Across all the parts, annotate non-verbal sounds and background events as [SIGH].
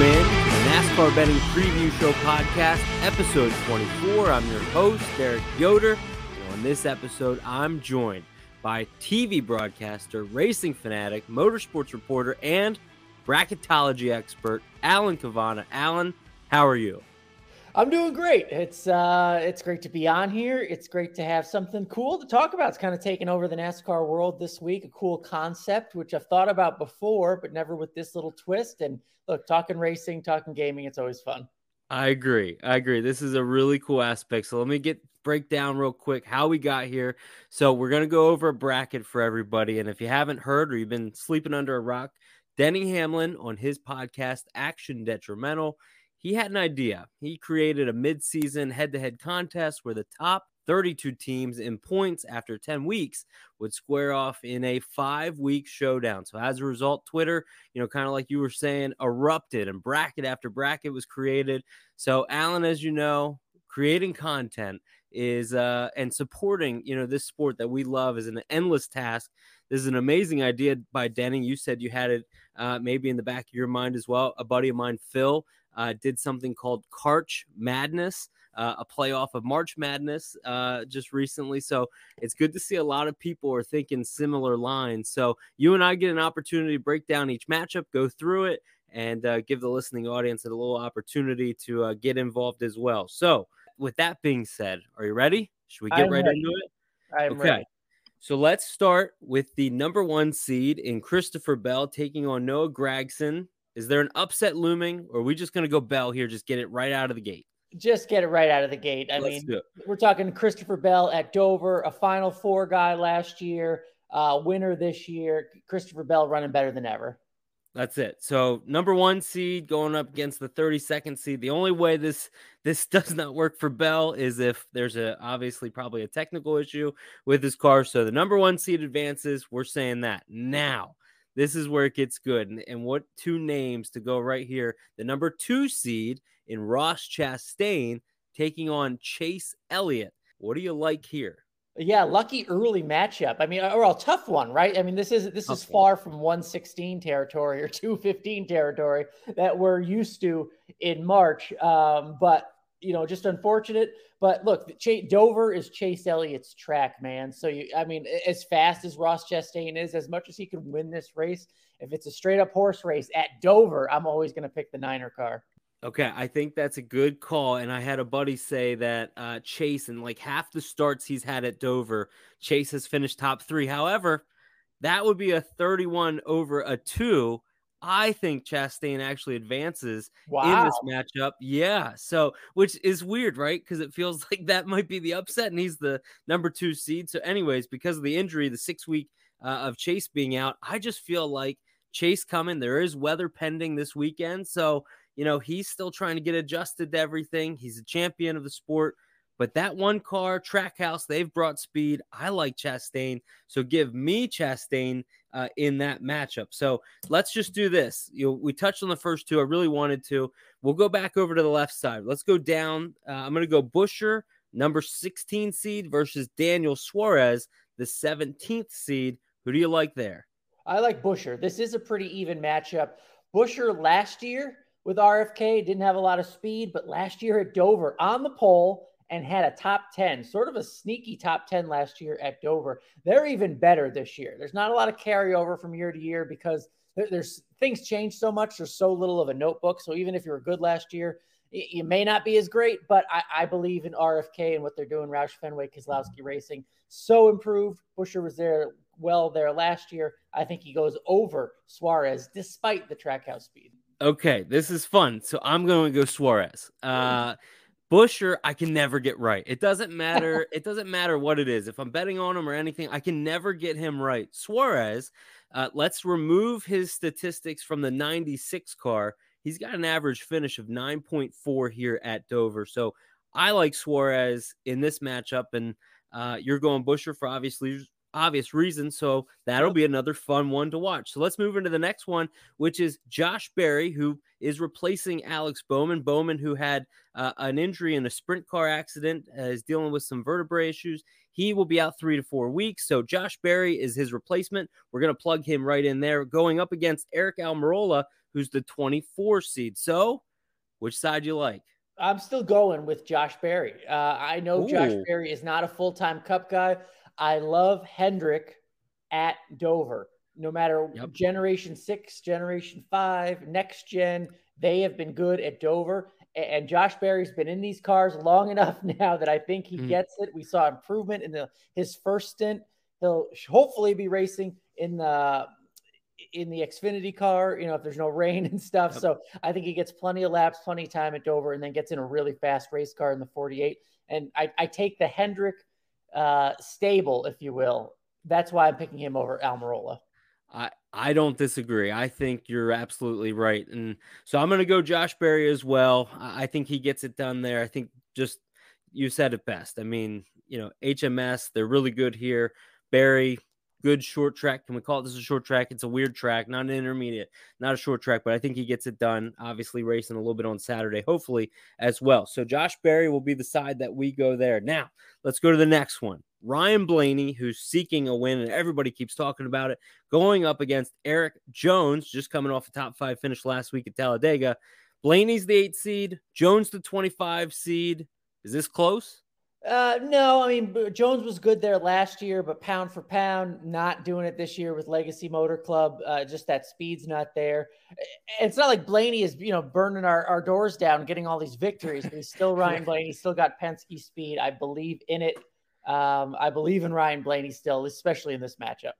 Welcome in to the NASCAR Betting Preview Show podcast, episode 24. I'm your host, Derek Yoder. And on this episode, I'm joined by TV broadcaster, racing fanatic, motorsports reporter, and bracketology expert, Alan Cavanna. Alan, how are you? I'm doing great. It's uh, it's great to be on here. It's great to have something cool to talk about. It's kind of taken over the NASCAR world this week. A cool concept, which I've thought about before, but never with this little twist. And look, talking racing, talking gaming, it's always fun. I agree. I agree. This is a really cool aspect. So let me get break down real quick how we got here. So we're gonna go over a bracket for everybody. And if you haven't heard or you've been sleeping under a rock, Denny Hamlin on his podcast Action Detrimental he had an idea. He created a midseason head to head contest where the top 32 teams in points after 10 weeks would square off in a five week showdown. So, as a result, Twitter, you know, kind of like you were saying, erupted and bracket after bracket was created. So, Alan, as you know, creating content is uh and supporting you know this sport that we love is an endless task this is an amazing idea by denny you said you had it uh maybe in the back of your mind as well a buddy of mine phil uh, did something called Karch Madness, uh, a playoff of March Madness uh, just recently. So it's good to see a lot of people are thinking similar lines. So you and I get an opportunity to break down each matchup, go through it, and uh, give the listening audience a little opportunity to uh, get involved as well. So with that being said, are you ready? Should we get I'm right ready. into it? I'm okay. ready. So let's start with the number one seed in Christopher Bell taking on Noah Gragson is there an upset looming, or are we just going to go Bell here, just get it right out of the gate? Just get it right out of the gate. I Let's mean, we're talking Christopher Bell at Dover, a Final Four guy last year, uh, winner this year. Christopher Bell running better than ever. That's it. So number one seed going up against the 32nd seed. The only way this this [LAUGHS] does not work for Bell is if there's a obviously probably a technical issue with his car. So the number one seed advances. We're saying that now. This is where it gets good. And, and what two names to go right here? The number two seed in Ross Chastain taking on Chase Elliott. What do you like here? Yeah, lucky early matchup. I mean, or a tough one, right? I mean, this is this is one. far from 116 territory or 215 territory that we're used to in March. Um, but you know, just unfortunate. But look, Ch- Dover is Chase Elliott's track, man. So you, I mean, as fast as Ross Chastain is, as much as he can win this race, if it's a straight up horse race at Dover, I'm always going to pick the Niner car. Okay, I think that's a good call. And I had a buddy say that uh, Chase, in like half the starts he's had at Dover, Chase has finished top three. However, that would be a 31 over a two. I think Chastain actually advances in this matchup. Yeah. So, which is weird, right? Because it feels [LAUGHS] like that might be the upset, and he's the number two seed. So, anyways, because of the injury, the six week uh, of Chase being out, I just feel like Chase coming. There is weather pending this weekend. So, you know, he's still trying to get adjusted to everything. He's a champion of the sport. But that one car, Trackhouse, they've brought speed. I like Chastain. So give me Chastain uh, in that matchup. So let's just do this. You know, we touched on the first two. I really wanted to. We'll go back over to the left side. Let's go down. Uh, I'm going to go Buescher, number 16 seed, versus Daniel Suarez, the 17th seed. Who do you like there? I like Buescher. This is a pretty even matchup. Buescher last year with RFK didn't have a lot of speed, but last year at Dover on the pole and had a top 10, sort of a sneaky top 10 last year at Dover. They're even better this year. There's not a lot of carryover from year to year because there's things change so much. There's so little of a notebook. So even if you were good last year, you may not be as great, but I, I believe in RFK and what they're doing. Roush Fenway, Keselowski mm-hmm. Racing, so improved. Buescher was there well there last year. I think he goes over Suarez despite the trackhouse speed. Okay, this is fun. So I'm going to go Suarez. Uh, Buescher, I can never get right. It doesn't matter. [LAUGHS] it doesn't matter what it is. If I'm betting on him or anything, I can never get him right. Suarez, uh, let's remove his statistics from the 96 car. He's got an average finish of 9.4 here at Dover. So I like Suarez in this matchup, and uh, you're going Buescher for obviously obvious reasons. So that'll be another fun one to watch. So let's move into the next one, which is Josh Berry, who is replacing Alex Bowman. Bowman, who had uh, an injury in a sprint car accident, uh, is dealing with some vertebrae issues. He will be out three to four weeks. So Josh Berry is his replacement. We're going to plug him right in there, going up against Eric Almirola, who's the 24 seed. So, which side you like? I'm still going with Josh Berry. Uh, I know Ooh. Josh Berry is not a full time cup guy. I love Hendrick at Dover. No matter yep. generation six, generation five, next gen, they have been good at Dover. And Josh Berry's been in these cars long [LAUGHS] enough now that I think he mm. gets it. We saw improvement in the his first stint. He'll hopefully be racing in the in the Xfinity car, you know, if there's no rain [LAUGHS] and stuff. Yep. So I think he gets plenty of laps, plenty of time at Dover, and then gets in a really fast race car in the 48. And I, I take the Hendrick uh, stable, if you will. That's why I'm picking him over Almirola. I, I don't disagree. I think you're absolutely right. And so I'm going to go Josh Berry as well. I think he gets it done there. I think just you said it best. I mean, you know, HMS, they're really good here. Berry, good short track. Can we call it this a short track? It's a weird track, not an intermediate, not a short track, but I think he gets it done. Obviously, racing a little bit on Saturday, hopefully as well. So Josh Berry will be the side that we go there. Now, let's go to the next one. Ryan Blaney, who's seeking a win, and everybody keeps talking about it, going up against Erik Jones, just coming off a top five finish last week at Talladega. Blaney's the eight seed, Jones the 25 seed. Is this close? Uh, no, I mean Jones was good there last year, but pound for pound, not doing it this year with Legacy Motor Club. Uh, just that speed's not there. It's not like Blaney is you know burning our, our doors down, getting all these victories. He's still [LAUGHS] Ryan Blaney, still got Penske speed. I believe in it. Um, I believe in Ryan Blaney still, especially in this matchup.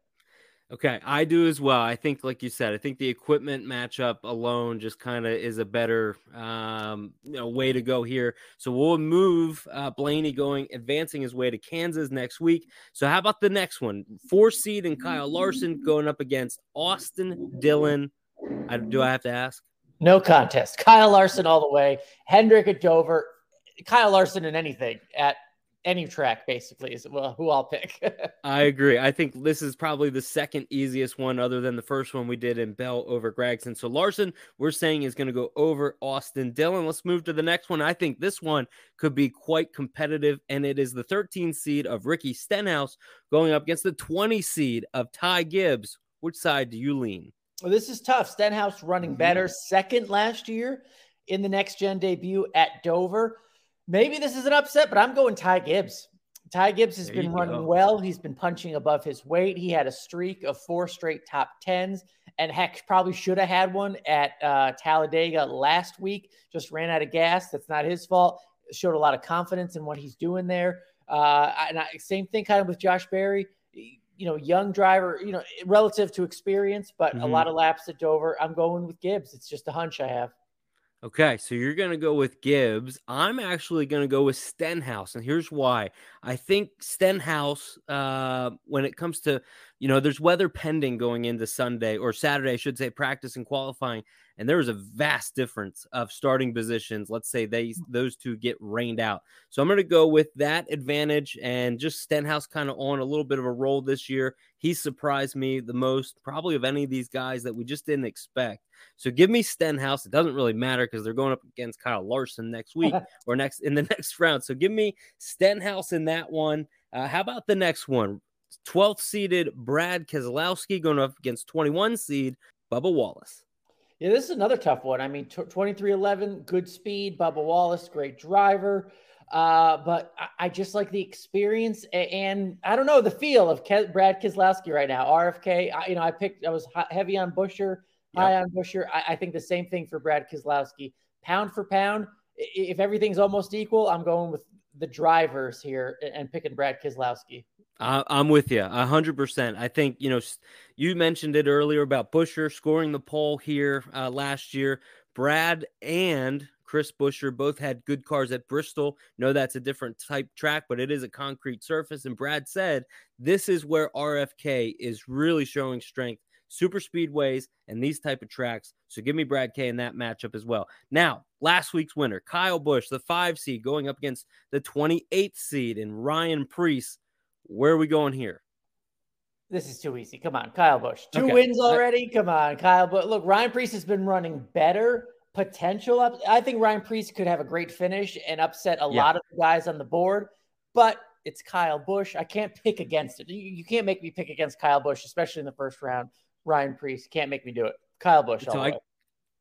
Okay, I do as well. I think, like you said, I think the equipment matchup alone just kind of is a better um, you know, way to go here. So we'll move uh, Blaney going, advancing his way to Kansas next week. So how about the next one? Four seed and Kyle Larson going up against Austin Dillon. I, do I have to ask? No contest. Kyle Larson all the way. Hendrick at Dover. Kyle Larson in anything at any track basically is well who I'll pick. [LAUGHS] I agree. I think this is probably the second easiest one other than the first one we did in Bell over Gragson. So Larson, we're saying is going to go over Austin Dillon. Let's move to the next one. I think this one could be quite competitive and it is the 13 seed of Ricky Stenhouse going up against the 20 seed of Ty Gibbs. Which side do you lean? Well, this is tough. Stenhouse running mm-hmm. better second last year in the next gen debut at Dover. Maybe this is an upset, but I'm going Ty Gibbs. Ty Gibbs has there been running go. well. He's been punching above his weight. He had a streak of four straight top tens, and heck, probably should have had one at uh, Talladega last week. Just ran out of gas. That's not his fault. Showed a lot of confidence in what he's doing there. Uh, and I, same thing kind of with Josh Berry. You know, young driver. You know, relative to experience, but mm-hmm. a lot of laps at Dover. I'm going with Gibbs. It's just a hunch I have. Okay, so you're going to go with Gibbs. I'm actually going to go with Stenhouse. And here's why. I think Stenhouse, uh, when it comes to, you know, there's weather pending going into Sunday or Saturday, I should say, practice and qualifying and there is a vast difference of starting positions. Let's say they those two get rained out. So I'm going to go with that advantage and just Stenhouse kind of on a little bit of a roll this year. He surprised me the most, probably of any of these guys that we just didn't expect. So give me Stenhouse. It doesn't really matter because they're going up against Kyle Larson next week [LAUGHS] or next in the [LAUGHS] next round. So give me Stenhouse in that one. Uh, how about the next one? 12th seeded Brad Keselowski going up against 21 seed Bubba Wallace. Yeah, this is another tough one. I mean, t- 2311, good speed. Bubba Wallace, great driver. Uh, but I, I, just like the experience and, and, I don't know the feel of Ke- Brad Keselowski right now. RFK, I, you know, I picked, I was heavy on Buescher, high on Buescher. I, I, think the same thing for Brad Keselowski. Pound for pound, if everything's almost equal, I'm going with the drivers here and picking Brad Keselowski. Uh, I'm with you a hundred percent. I think you know you mentioned it earlier about Buescher scoring the pole here uh, last year. Brad and Chris Buescher both had good cars at Bristol. No, that's a different type track, but it is a concrete surface. And Brad said this is where RFK is really showing strength. Super speedways and these type of tracks. So give me Brad K in that matchup as well. Now, last week's winner, Kyle Busch, the five seed, going up against the 28th seed and Ryan Preece where are we going here? This is too easy. Come on, Kyle Busch. Two okay. wins already. Come on, Kyle. But look, Ryan Preece has been running better. Potential up. I think Ryan Preece could have a great finish and upset a yeah. lot of the guys on the board. But it's Kyle Busch. I can't pick against it. You, you, can't make me pick against Kyle Busch, especially in the first round. Ryan Preece can't make me do it. Kyle Busch. So I,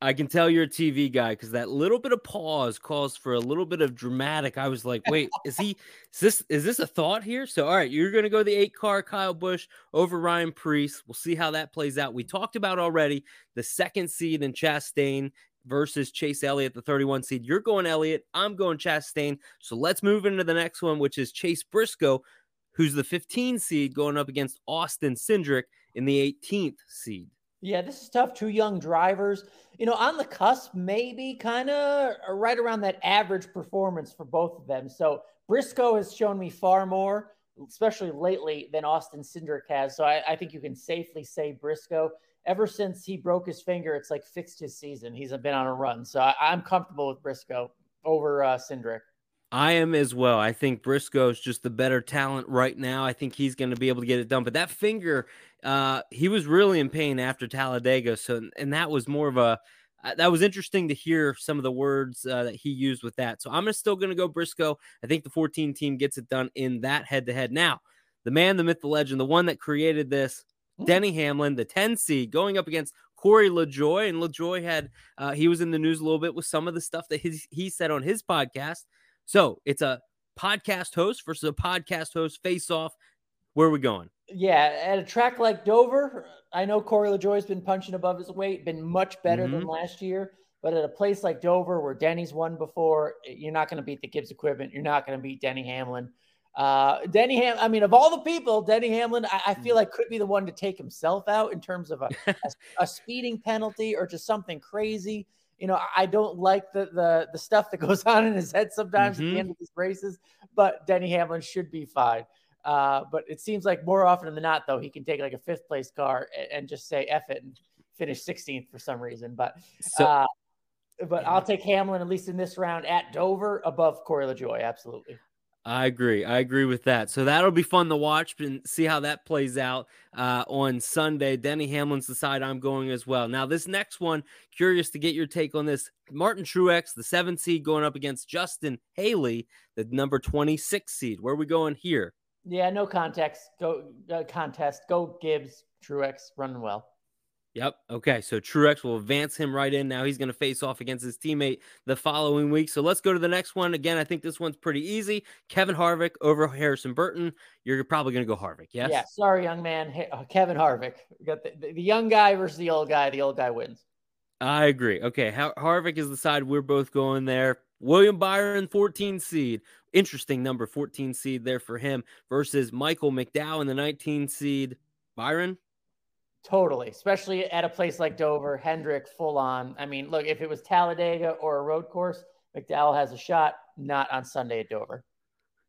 I can tell you're a TV guy because that little bit of pause calls for a little bit of dramatic. I was like, wait, is he is this is this a thought here? So all right, you're gonna go the eight car Kyle Busch over Ryan Preece. We'll see how that plays out. We mm-hmm. talked about already the second seed in Chastain versus Chase Elliott, the 31 seed. You're going Elliott, I'm going Chastain. So let's move into the next one, which is Chase Briscoe, who's the 15 seed going up against Austin Cindric in the 18th seed. Yeah, this is tough. Two young drivers, you know, on the cusp, maybe kind of right around that average performance for both of them. So Briscoe has shown me far more, especially lately, than Austin Cindric has. So I, I think you can safely say Briscoe. Ever since he broke his finger, it's like fixed his season. He's been on a run. So I, am comfortable with Briscoe over uh. I am as well. I think Briscoe is just the better talent right now. I think he's going to be able to get it done. But that finger, uh, he was really in pain after Talladega. So, and that was more of a uh, that was interesting to hear some of the words uh, that he used with that. So I'm still going to go Briscoe. I think the 14 team gets it done in that head to head. Now, the man, the myth, the legend, the one that created this, hmm. Denny Hamlin, the 10 seed, going up against Corey LaJoie. And LaJoie had, uh, he was in the news a little bit with some of the stuff that his, he said on his podcast. So it's a podcast host versus a podcast host face off. Where are we going? Yeah, at a track like Dover, I know Corey LaJoie's been punching above his weight, been much better mm-hmm. than last year. But at a place like Dover, where Denny's won before, you're not going to beat the Gibbs equipment. You're not going to beat Denny Hamlin. Uh, Denny Ham, I mean, of all the people, Denny Hamlin, I, I, feel mm. like could be the one to take himself out in terms of a, [LAUGHS] a, a speeding penalty or just something crazy you know, I don't like the the the stuff that goes [LAUGHS] on in his head sometimes mm-hmm. at the mm-hmm. end of these races, but Denny Hamlin should be fine. Uh, but it seems like more often than not, though, he can take like a fifth place car and, and just say F it and finish 16th for some reason. But so, uh, but I'll take Hamlin at least in this round at Dover above Corey LaJoie. Absolutely. I agree. I agree with that. So that'll be fun to watch and see how that plays out uh, on Sunday. Denny Hamlin's the side I'm going as well. Now, this next one, curious to get your take on this. Martin Truex, the seventh seed, going up against Justin Haley, the number 26 seed. Where are we going here? Yeah, no context. Go uh, contest. Go Gibbs. Truex running well. Yep. Okay. So Truex will advance him right in. Now he's going to face off against his teammate the following week. So let's go to the next one. Again, I think this one's pretty easy. Kevin Harvick over Harrison Burton. You're probably going to go Harvick. Yes. Yeah. Sorry, young man. Uh, Kevin Harvick. We got the, the, the, young guy versus the old guy. The old guy wins. I agree. Okay. Har- Harvick is the side we're both going there. William Byron, 14 seed. Interesting number, 14 seed there for him versus Michael McDowell in the 19 seed. Byron, Totally, especially at a place like Dover, Hendrick full on. I mean, look, if it was Talladega or a road course, McDowell has a shot, not on Sunday at Dover.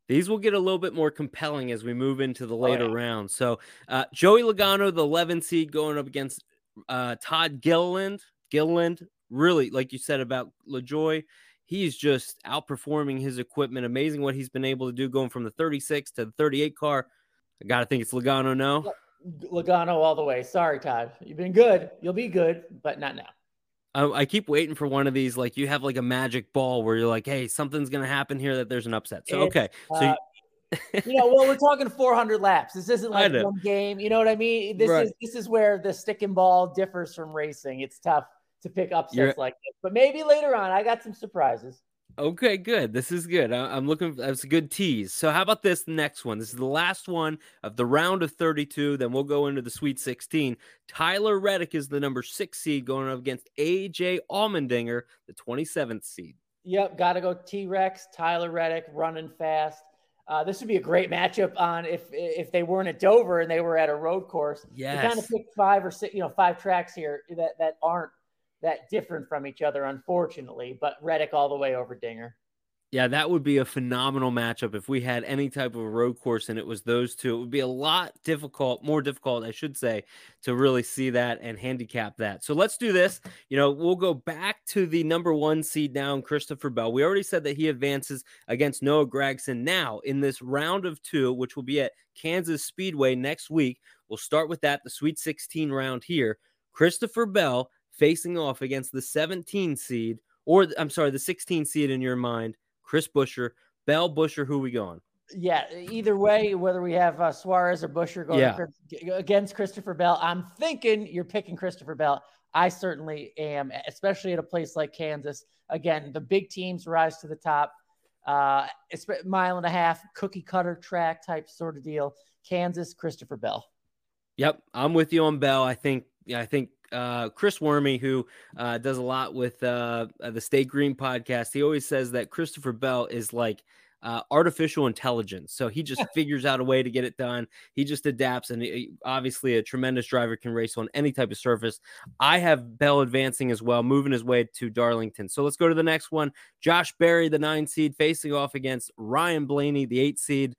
These will get a little bit more compelling as we move into the later oh, yeah. rounds. So, uh, Joey Logano, the 11 seed, going up against uh, Todd Gilliland. Gilliland, really, like you said about LaJoie, he's just outperforming his equipment. Amazing what he's been able to do going from the 36 to the 38 car. I got to think it's Logano, no? Logano all the way. Sorry, Todd. You've been good. You'll be good, but not now. I, I keep waiting for one of these. Like you have like a magic ball where you're like, hey, something's gonna happen here that there's an upset. So it's, okay, so. Uh, you, [LAUGHS] you know, well, we're talking 400 laps. This isn't like one game. You know what I mean? This right. is this is where the stick and ball differs from racing. It's tough to pick upsets you're, like this, but maybe later on, I got some surprises. Okay, good. This is good. I, am looking. That's a good tease. So, how about this next one? This is the last one of the round of 32. Then we'll go into the Sweet 16. Tyler Reddick is the number six seed going up against AJ Allmendinger, the 27th seed. Yep, got to go T Rex. Tyler Reddick running fast. Uh, this would be a great matchup on if if they weren't at Dover and they were at a road course. Yeah, kind of pick five or six, you know, five tracks here that that aren't that different from each other, unfortunately. But Reddick all the way over Dinger. Yeah, that would be a phenomenal matchup if we had any type of road course and it was those two. It would be a lot difficult, more difficult, I should say, to really see that and handicap that. So let's do this. You know, we'll go back to the number one seed down, Christopher Bell. We already said that he advances against Noah Gragson. Now, in this round of two, which will be at Kansas Speedway next week, we'll start with that, the Sweet 16 round here. Christopher Bell facing off against the 17 seed, or I'm sorry, the 16 seed in your mind, Chris Buescher, Bell Buescher. Who we going? Yeah, either way, whether we have uh, Suarez or Buescher going yeah. against Christopher Bell, I'm thinking you're picking Christopher Bell. I certainly am, especially at a place like Kansas. Again, the big teams rise to the top. Uh, it's a mile and a half, cookie cutter track type sort of deal. Kansas, Christopher Bell. Yep, I'm with you on Bell. I think Yeah, I think uh, Chris Wormy, who uh, does a lot with uh, the State Green podcast, he always says that Christopher Bell is like uh, artificial intelligence. So he just [LAUGHS] figures out a way to get it done. He just adapts, and he, obviously, a tremendous driver can race on any type of surface. I have Bell advancing as well, moving his way to Darlington. So let's go to the next one. Josh Berry, the nine seed, facing off against Ryan Blaney, the eight seed.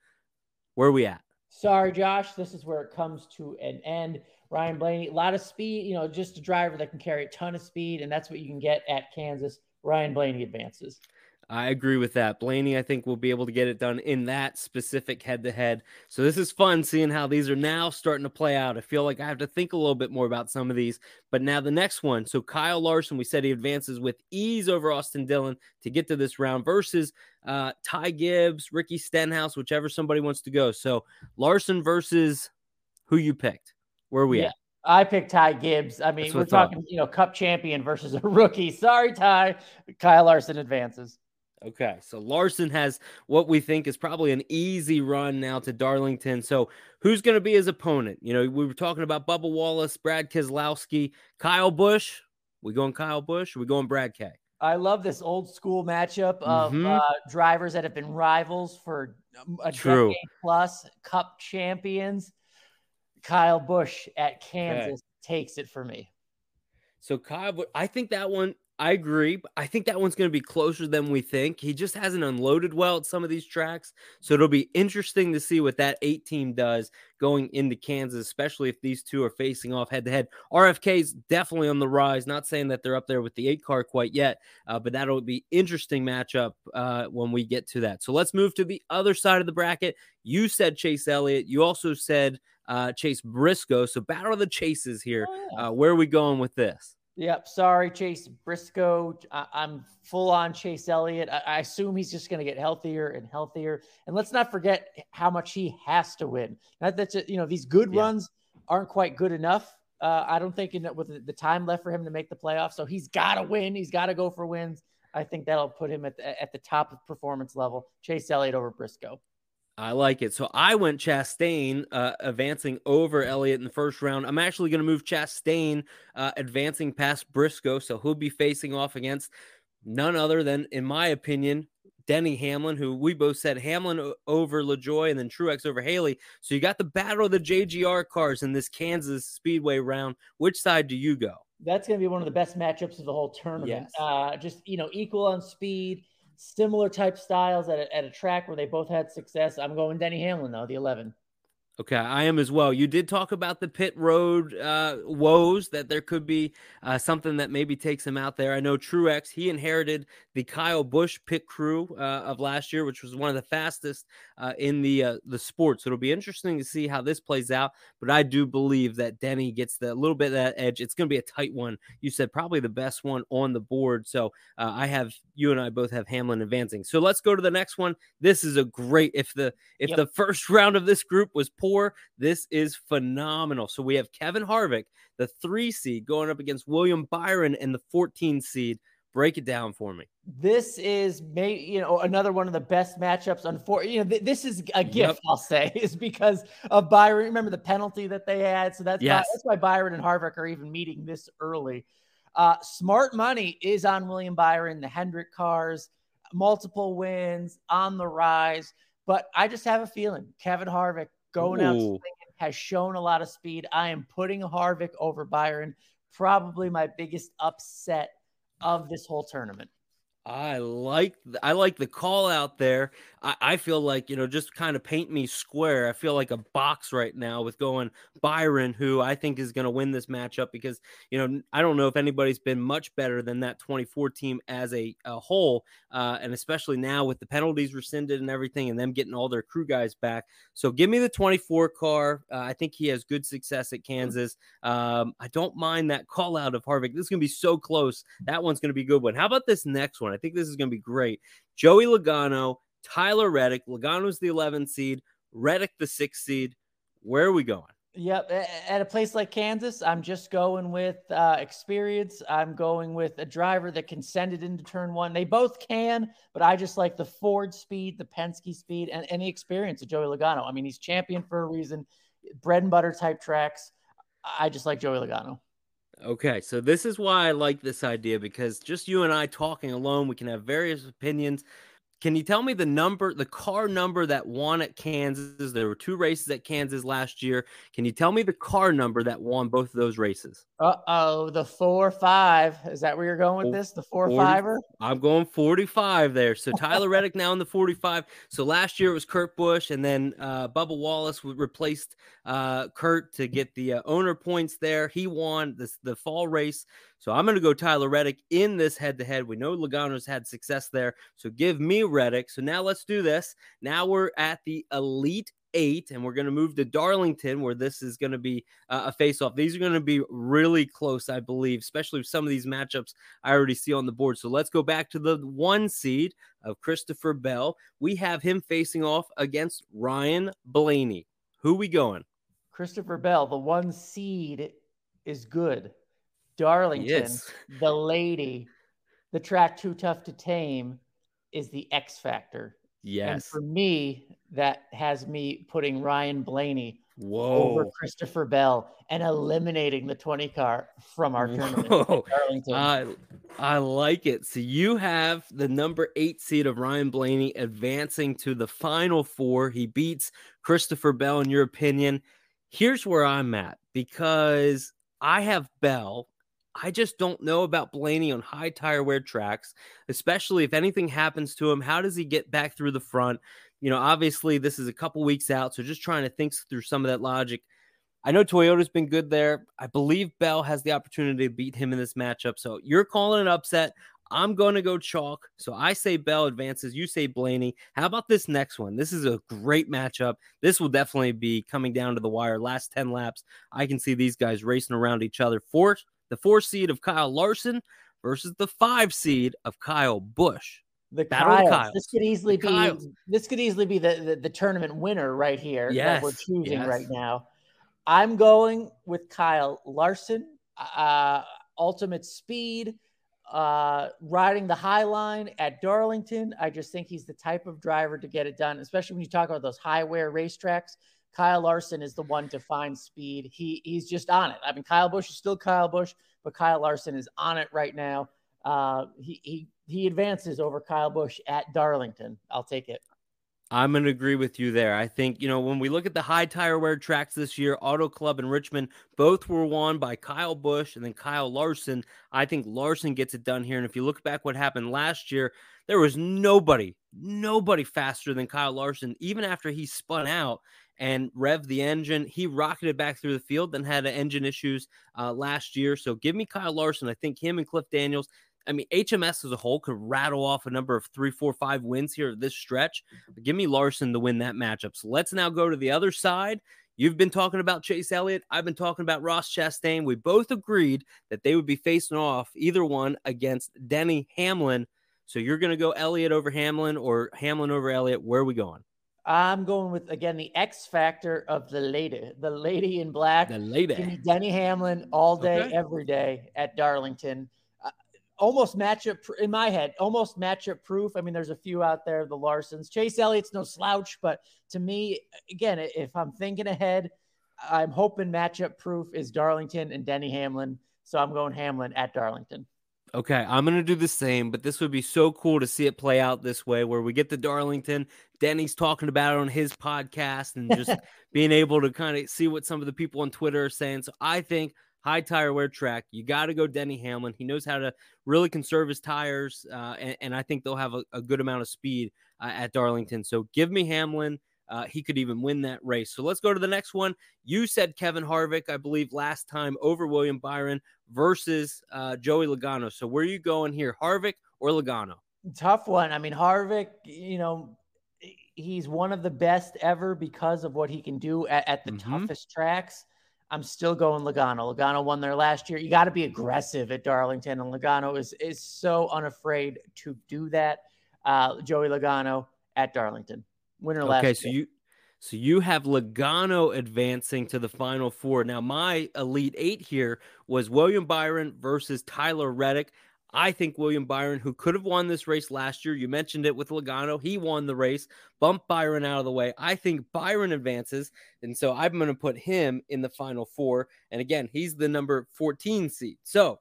Where are we at? Sorry, Josh. This is where it comes to an end. Ryan Blaney, a lot of speed, you know, just a driver that can carry a ton of speed, and that's what you can get at Kansas. Ryan Blaney advances. I agree with that. Blaney, I think, will be able to get it done in that specific head to head. So this is fun seeing how these are now starting to play out. I feel like I have to think a little bit more about some of these. But now the next one. So Kyle Larson, we said he advances with ease over Austin Dillon to get to this round versus uh, Ty Gibbs, Ricky Stenhouse, whichever somebody wants to go. So Larson versus who you picked. Where are we yeah. at? I picked Ty Gibbs. I mean, we're talking, you know, cup champion versus a [LAUGHS] rookie. Sorry, Ty. Kyle Larson advances. Okay, so Larson has what we think is probably an easy run now to Darlington. So, who's going to be his opponent? You know, we were talking about Bubba Wallace, Brad Keselowski, Kyle Busch. We going Kyle Busch? we going Brad K? I love this old school matchup of mm-hmm. uh, drivers that have been rivals for a True. decade plus, Cup champions. Kyle Busch at Kansas okay. takes it for me. So Kyle, I think that one I agree. I think that one's going to be closer than we think. He just hasn't unloaded well at some of these tracks. So it'll be interesting to see what that eight team does going into Kansas, especially if these two are facing off head to head. RFK is definitely on the rise. Not saying that they're up there with the eight car quite yet, uh, but that'll be interesting matchup uh, when we get to that. So let's move to the other side of the bracket. You said Chase Elliott. You also said uh, Chase Briscoe. So battle of the chases here. Oh. Uh, where are we going with this? Yep. Sorry, Chase Briscoe. I- am full on Chase Elliott. I, I assume he's just going to get healthier and healthier. And let's not forget how much he has to win. Not that you know these good yeah. runs aren't quite good enough. Uh, I don't think in, with the time left for him to make the playoffs, so he's got to win. He's got to go for wins. I think that'll put him at the, at the top of performance level. Chase Elliott over Briscoe. I like it. So I went Chastain uh, advancing over Elliott in the first round. I'm actually going to move Chastain uh, advancing past Briscoe. So he'll be facing off against none other than, in my opinion, Denny Hamlin, who we both said Hamlin over LaJoie and then Truex over Haley. So you got the battle of the JGR cars in this Kansas Speedway round. Which side do you go? That's going to be one of the best matchups of the whole tournament. Yes. Uh, just, you know, equal on speed similar type styles at a, at a track where they both had success. I'm going Denny Hamlin though, the 11. Okay, I am as well. You did talk about the pit road uh, woes that there could be uh, something that maybe takes him out there. I know Truex he inherited the Kyle Busch pit crew uh, of last year, which was one of the fastest uh, in the uh, the sport. So it'll be interesting to see how this plays out. But I do believe that Denny gets the little bit of that edge. It's going to be a tight one. You said probably the best one on the board. So uh, I have you and I both have Hamlin advancing. So let's go to the next one. This is a great if the if yep. the first [LAUGHS] round of this group was poor this is phenomenal. So we have Kevin Harvick, the three seed, going up against William Byron and the 14 seed. Break it down for me. This is maybe you know another one of the best matchups. Unfortunately, you know th- this is a gift. Yep. I'll say [LAUGHS] is because of Byron. Remember the penalty that they had, so that's yes. why, that's why Byron and Harvick are even meeting this early. Uh, smart money is on William Byron, the Hendrick cars, multiple wins on the rise. But I just have a feeling Kevin Harvick going Ooh. out swinging, has shown a lot of speed. I am putting Harvick over Byron, probably my biggest upset of this whole tournament. I like I like the call out there. I, I, feel like you know just kind of paint me square. I feel like a box right now with going Byron, who I think is going to win this matchup because you know I don't know if anybody's been much better than that 24 team as a, a whole, uh, and especially now with the penalties rescinded and everything, and them getting all their crew guys back. So give me the 24 car. Uh, I think he has good success at Kansas. Um, I don't mind that call out of Harvick. This is going to be so close. That one's going to be a good one. How about this next one? I think this is going to be great. Joey Logano, Tyler Reddick. Logano's the 11th seed, Reddick the sixth seed. Where are we going? Yep. At a place like Kansas, I'm just going with uh, experience. I'm going with a driver that can send it into turn one. They both can, but I just like the Ford speed, the Penske speed, and, and the experience of Joey Logano. I mean, he's champion for a reason, bread and butter type tracks. I just like Joey Logano. Okay, so this is why I like this idea because just you and I talking alone, we can have various opinions can you tell me the number, the car number that won at Kansas? There were two races at Kansas last year. Can you tell me the car number that won both of those races? Uh oh, the four five. Is that where you're going with this? The four 40, fiver? I'm going 45 there. So Tyler Reddick now in the 45. So last year it was Kurt Busch, and then uh, Bubba Wallace replaced uh, Kurt to get the uh, owner points there. He won this the fall race. So I'm going to go Tyler Reddick in this head to head. We know Logano's had success there. So give me Reddick. So now let's do this. Now we're at the Elite Eight, and we're going to move to Darlington, where this is going to be uh, a face off. These are going to be really close, I believe, especially with some of these matchups I already see on the board. So let's go back to the one seed of Christopher Bell. We have him facing off against Ryan Blaney. Who we going? Christopher Bell, the one seed is good. Darlington, [LAUGHS] the lady, the track too tough to tame is the X factor. Yes. And for me, that has me putting Ryan Blaney Whoa. over Christopher Bell and eliminating the 20 car from our tournament. I, I like it. So you have the number eight seed of Ryan Blaney advancing to the final four. He beats Christopher Bell, in your opinion. Here's where I'm at because I have Bell I just don't know about Blaney on high tire wear tracks, especially if anything happens to him. How does he get back through the front? You know, obviously, this is a couple weeks out. So just trying to think through some of that logic. I know Toyota's been good there. I believe Bell has the opportunity to beat him in this matchup. So you're calling an upset. I'm going to go chalk. So I say Bell advances. You say Blaney. How about this next one? This is a great matchup. This will definitely be coming down to the wire. Last 10 laps, I can see these guys racing around each other. Four the four seed of Kyle Larson versus the five seed of Kyle Busch. The Battle Kyle. This could easily the be Kyles. this could easily be the, the, the tournament winner right here yes. that we're choosing yes. right now. I'm going with Kyle Larson. Uh, ultimate speed, uh, riding the high line at Darlington. I just think he's the type of driver to get it done, especially when you talk about those high wear racetracks. Kyle Larson is the one to find speed. He he's just on it. I mean, Kyle Busch is still Kyle Busch, but Kyle Larson is on it right now. Uh, he he he advances over Kyle Busch at Darlington. I'll take it. I'm going to agree with you there. I think, you know, when we look at the high tire wear tracks this year, Auto Club and Richmond both were won by Kyle Busch and then Kyle Larson. I think Larson gets it done here. And if you look back what happened last year, there was nobody, nobody faster than Kyle Larson, even after he spun out and rev the engine. He rocketed back through the field, then had engine issues uh, last year. So give me Kyle Larson. I think him and Cliff Daniels. I mean, HMS as a whole could rattle off a number of three, four, five wins here this stretch. But give me Larson to win that matchup. So let's now go to the other side. You've been talking about Chase Elliott. I've been talking about Ross Chastain. We both agreed that they would be facing off either one against Denny Hamlin. So you're going to go Elliott over Hamlin or Hamlin over Elliott. Where are we going? I'm going with again the X factor of the lady, the lady in black. The lady. Give me Denny Hamlin all day, okay. every day at Darlington. Uh, almost matchup in my head, almost matchup proof. I mean, there's a few out there, the Larsons. Chase Elliott's no slouch, but to me, again, if I'm thinking ahead, I'm hoping matchup proof is Darlington and Denny Hamlin. So I'm going Hamlin at Darlington. Okay, I'm going to do the same, but this would be so cool to see it play out this way where we get the Darlington. Denny's talking about it on his podcast and just [LAUGHS] being able to kind of see what some of the people on Twitter are saying. So I think high tire wear track, you got to go Denny Hamlin. He knows how to really conserve his tires, uh, and, and, I think they'll have a, a good amount of speed uh, at Darlington. So give me Hamlin. Uh, he could even win that race. So let's go to the next one. You said Kevin Harvick, I believe, last time over William Byron versus uh, Joey Logano. So where are you going here, Harvick or Logano? Tough one. I mean, Harvick, you know, he's one of the best ever because of what he can do at, at the mm-hmm. toughest tracks. I'm still going Logano. Logano won there last year. You got to be aggressive at Darlington, and Logano is is so unafraid to do that. Uh, Joey Logano at Darlington. Winner last. Okay, so you So you have Logano advancing to the final four. Now, my elite eight here was William Byron versus Tyler Reddick. I think William Byron, who could have won this race last year, you mentioned it with Logano, he won the race, bumped Byron out of the way. I think Byron advances, and so I'm going to put him in the final four. And again, he's the number 14 seed. So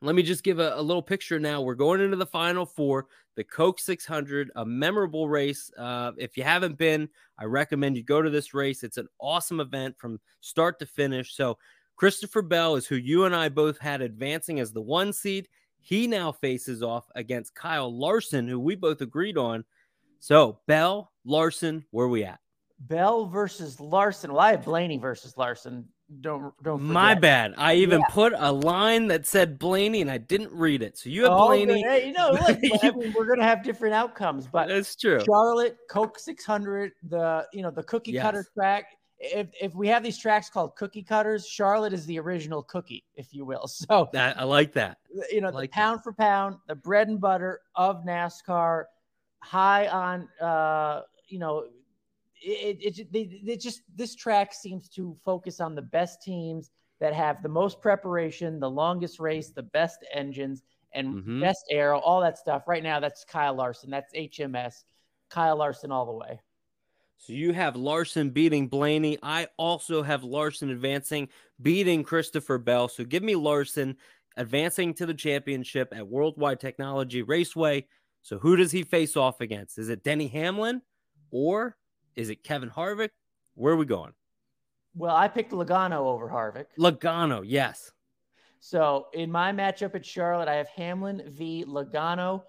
let me just give a, a, little picture now. We're going into the final four, the Coke 600, a memorable race. Uh, if you haven't been, I recommend you go to this race. It's an awesome event from start to finish. So, Christopher Bell is who you and I both had advancing as the one seed. He now faces off against Kyle Larson, who we both agreed on. So, Bell, Larson, where we at? Bell versus Larson. Well, I have Blaney versus Larson don't don't. Forget. My bad. I even yeah. put a line that said Blaney, and I didn't read it. So you have oh, Blaney. Hey, you know, look, [LAUGHS] you, we're gonna have different outcomes, but that's true. Charlotte, Coke 600, the you know the cookie yes. cutter track. If if we have these tracks called cookie cutters, Charlotte is the original cookie, if you will. [LAUGHS] So that I like that. You know, like the pound that. for pound, the bread and butter of NASCAR, high on uh, you know it, it, it, just this track seems to focus on the best teams that have the most preparation, the longest race, the best engines, and mm-hmm. best aero, all that stuff. Right now, that's Kyle Larson. That's HMS. Kyle Larson all the way. So you have Larson beating Blaney. I also have Larson advancing, beating Christopher Bell. So give me Larson advancing to the championship at Worldwide Technology Raceway. So who does he face off against? Is it Denny Hamlin or is it Kevin Harvick? Where are we going? Well, I picked Logano over Harvick. Logano, yes. So in my matchup at Charlotte, I have Hamlin v. Logano.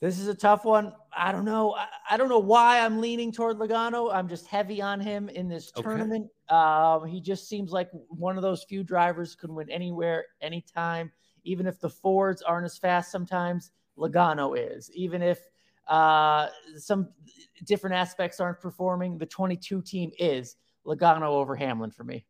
This is a tough one. I don't know. I, I don't know why I'm leaning toward Logano. I'm just heavy on him in this okay. tournament. Um, he just seems like one of those few drivers can win anywhere, anytime. Even if the Fords aren't as fast sometimes, Logano is. Even if uh, some different aspects aren't performing. The 22 team is Logano over Hamlin for me.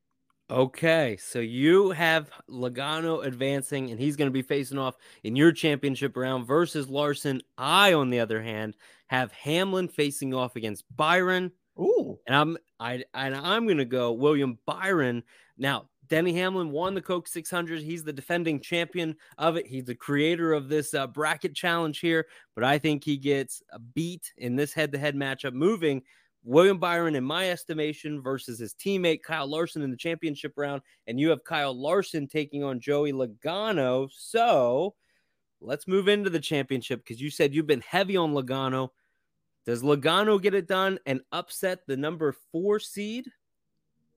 Okay, so you have Logano advancing, and he's going to be facing off in your championship round versus Larson. I, on the other hand, have Hamlin facing off against Byron. Ooh, and I'm I and I'm going to go William Byron. Now, Denny Hamlin won the Coke 600. He's the defending champion of it. He's the creator of this uh, bracket challenge here, but I think he gets a beat in this head to head matchup, moving William Byron, in my estimation, versus his teammate Kyle Larson in the championship round. And you have Kyle Larson taking on Joey Logano. So let's move into the championship because you said you've been heavy on Logano. Does Logano get it done and upset the number four seed?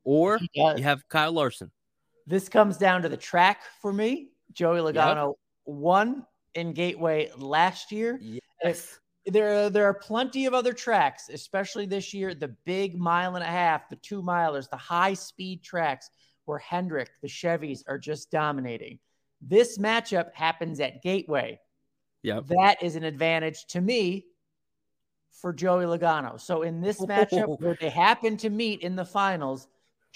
Or you have Kyle Larson? This comes down to the track for me. Joey Logano yep. won in Gateway last year. Yes. There, there are plenty of other tracks, especially this year. The big mile and a half, the two milers, the high speed tracks where Hendrick, the Chevys are just dominating. This matchup happens at Gateway. Yeah, that is an advantage to me for Joey Logano. So in this [LAUGHS] matchup where they happen to meet in the finals,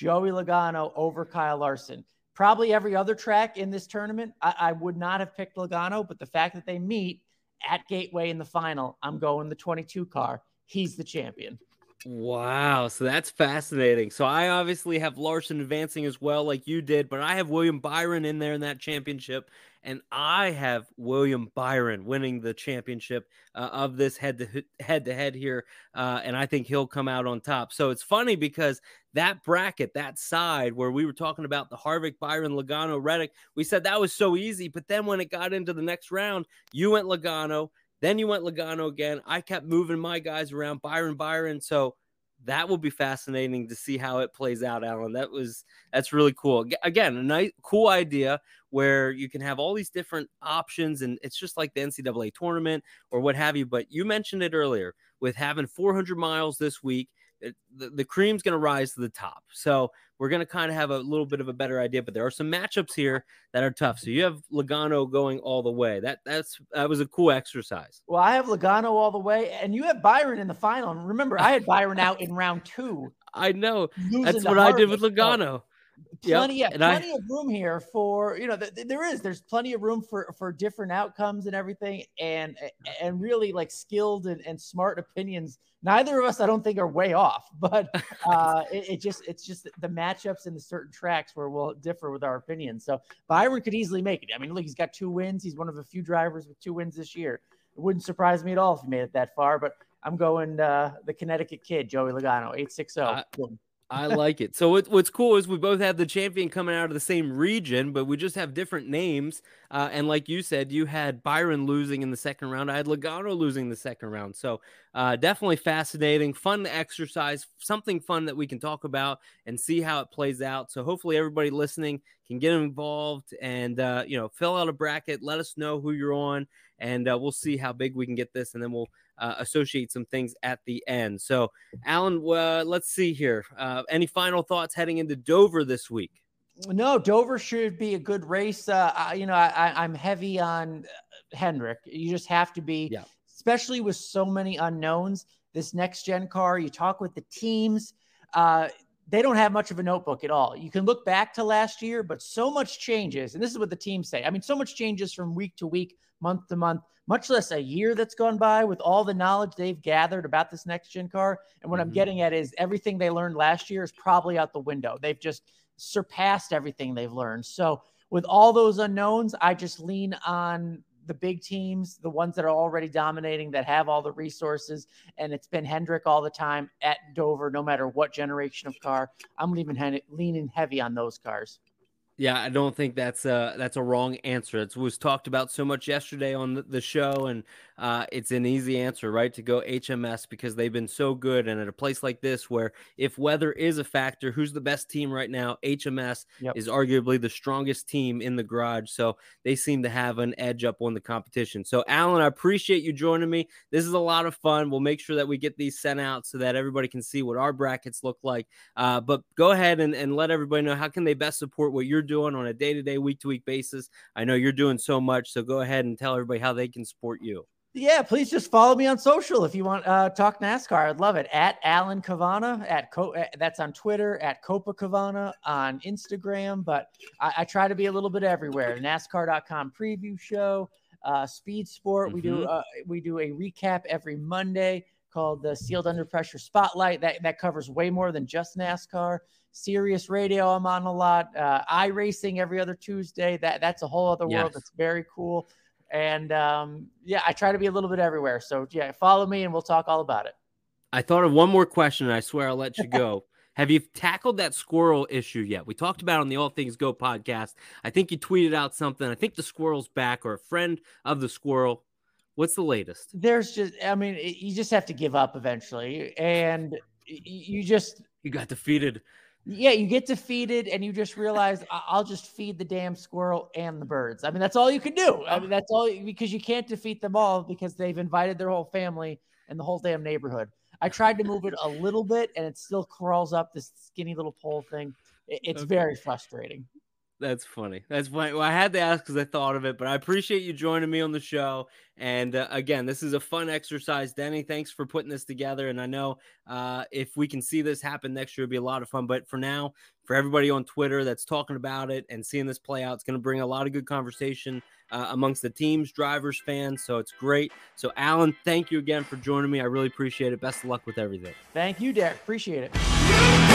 Joey Logano over Kyle Larson. Probably every other track in this tournament, I, I would not have picked Logano, but the fact that they meet at Gateway in the final, I'm going the 22 car. He's the champion. Wow. So that's fascinating. So I obviously have Larson advancing as well, like you did, but I have William Byron in there in that championship. And I have William Byron winning the championship uh, of this head to head to head here. Uh, and I think he'll come out on top. So it's funny because that bracket, that side where we were talking about the Harvick, Byron, Logano, Reddick, we said that was so easy. But then when it got into the next round, you went Logano. Then you went Logano again. I kept moving my guys around, Byron, Byron. So that will be fascinating to see how it plays out, Alan. That was that's really cool. Again, a nice, cool idea where you can have all these different options, and it's just like the NCAA tournament or what have you. But you mentioned it earlier with having 400 miles this week the, the cream's going to rise to the top. So we're going to kind of have a little bit of a better idea. But there are some matchups here that are tough. So you have Logano going all the way. That that's that was a cool exercise. Well, I have Logano all the way, and you have Byron in the final. And remember, I had Byron out in round two. [LAUGHS] I know. That's what I did with Logano. Plenty, yep. yeah, plenty I, of room here for you know. Th- there is, there's plenty of room for for different outcomes and everything, and and really like skilled and, and smart opinions. Neither of us, I don't think, are way off, [LAUGHS] but uh, [LAUGHS] it, it, just it's just the matchups in the certain tracks where we'll differ with our opinions. So Byron could easily make it. I mean, look, he's got two wins. He's one of a few drivers with two wins this year. It wouldn't surprise me at all if he made it that far, but I'm going uh, the Connecticut kid, Joey Logano, eight six zero. Oh. I like it. So what, what's cool is we both have the champion coming out of the same region, but we just have different names. Uh, and like you said, you had Byron losing in the second round. I had Logano losing the second round. So uh, definitely fascinating, fun exercise, something fun that we can talk about and see how it plays out. So hopefully everybody listening can get involved and uh, you know fill out a bracket. Let us know who you're on, and uh, we'll see how big we can get this, and then we'll uh, associate some things at the end. So, Alan, uh, let's see here. Uh, any final thoughts heading into Dover this week? No, Dover should be a good race. Uh, I, you know, I, am heavy on uh, Hendrick. You just have to be, yeah. especially with so many unknowns. This next gen car, you talk with the teams. Uh, they don't have much of a notebook at all. You can look back to last year, but so much changes. And this is what the teams say. I mean, so much changes from week to week, month to month much less a year that's gone by with all the knowledge they've gathered about this next gen car. And what mm-hmm. I'm getting at is everything they learned last year is probably out the window. They've just surpassed everything they've learned. So with all those unknowns, I just lean on the big teams, the ones that are already dominating, that have all the resources. And it's been Hendrick all the time at Dover, no matter what generation of car. I'm leaving leaning heavy on those cars. Yeah, I don't think that's a that's a wrong answer. It was talked about so much yesterday on the, show, and uh, it's an easy answer, right? To go HMS because they've been so good, and at a place like this, where if weather is a factor, who's the best team right now? HMS yep. is arguably the strongest team in the garage, so they seem to have an edge up on the competition. So, Alan, I appreciate you joining me. This is a lot of fun. We'll make sure that we get these sent out so that everybody can see what our brackets look like. Uh, but go ahead and, and let everybody know how can they best support what you're doing on a day to day, week to week basis. I know you're doing so much, so go ahead and tell everybody how they can support you. Yeah, please just follow me on social if you want uh talk NASCAR. I'd love it. At Alan Cavanna at Co- uh, that's on Twitter at Copa Cavanna on Instagram. But I, I, try to be a little bit everywhere. NASCAR.com preview show, uh, Speed Sport. Mm-hmm. We do mm-hmm. uh, we do a recap every Monday called the Sealed Under Pressure Spotlight. That that covers way more than just NASCAR. Sirius Radio, I'm on a lot. Uh, iRacing every other Tuesday. That that's a whole other yes. world. That's very cool. And um, yeah, I try to be a little bit everywhere. So yeah, follow me and we'll talk all about it. I thought of one more question, and I swear I'll let you go. [LAUGHS] Have you tackled that squirrel issue yet? We talked about on the All Things Go podcast. I think you tweeted out something. I think the squirrel's back, or a friend of the squirrel. What's the latest? There's just, I mean, you just have to give up eventually, and you just you got defeated yeah, you get defeated and you just realize I'll just feed the damn squirrel and the birds. I mean, that's all you can do. I mean, that's all because you can't defeat them all because they've invited their whole family and the whole damn neighborhood. I tried to move it a little bit and it still crawls up this skinny little pole thing. It's okay. very frustrating. That's funny. That's funny. Well, I had to ask because I thought of it, but I appreciate you joining me on the show. And uh, again, this is a fun exercise. Denny, thanks for putting this together. And I know uh, if we can see this happen next year, it'll be a lot of fun. But for now, for everybody on Twitter that's talking about it and seeing this play out, it's going to bring a lot of good conversation uh, amongst the teams, drivers, fans. So it's great. So, Alan, thank you again for joining me. I really appreciate it. Best of luck with everything. Thank you, Derek. Appreciate it.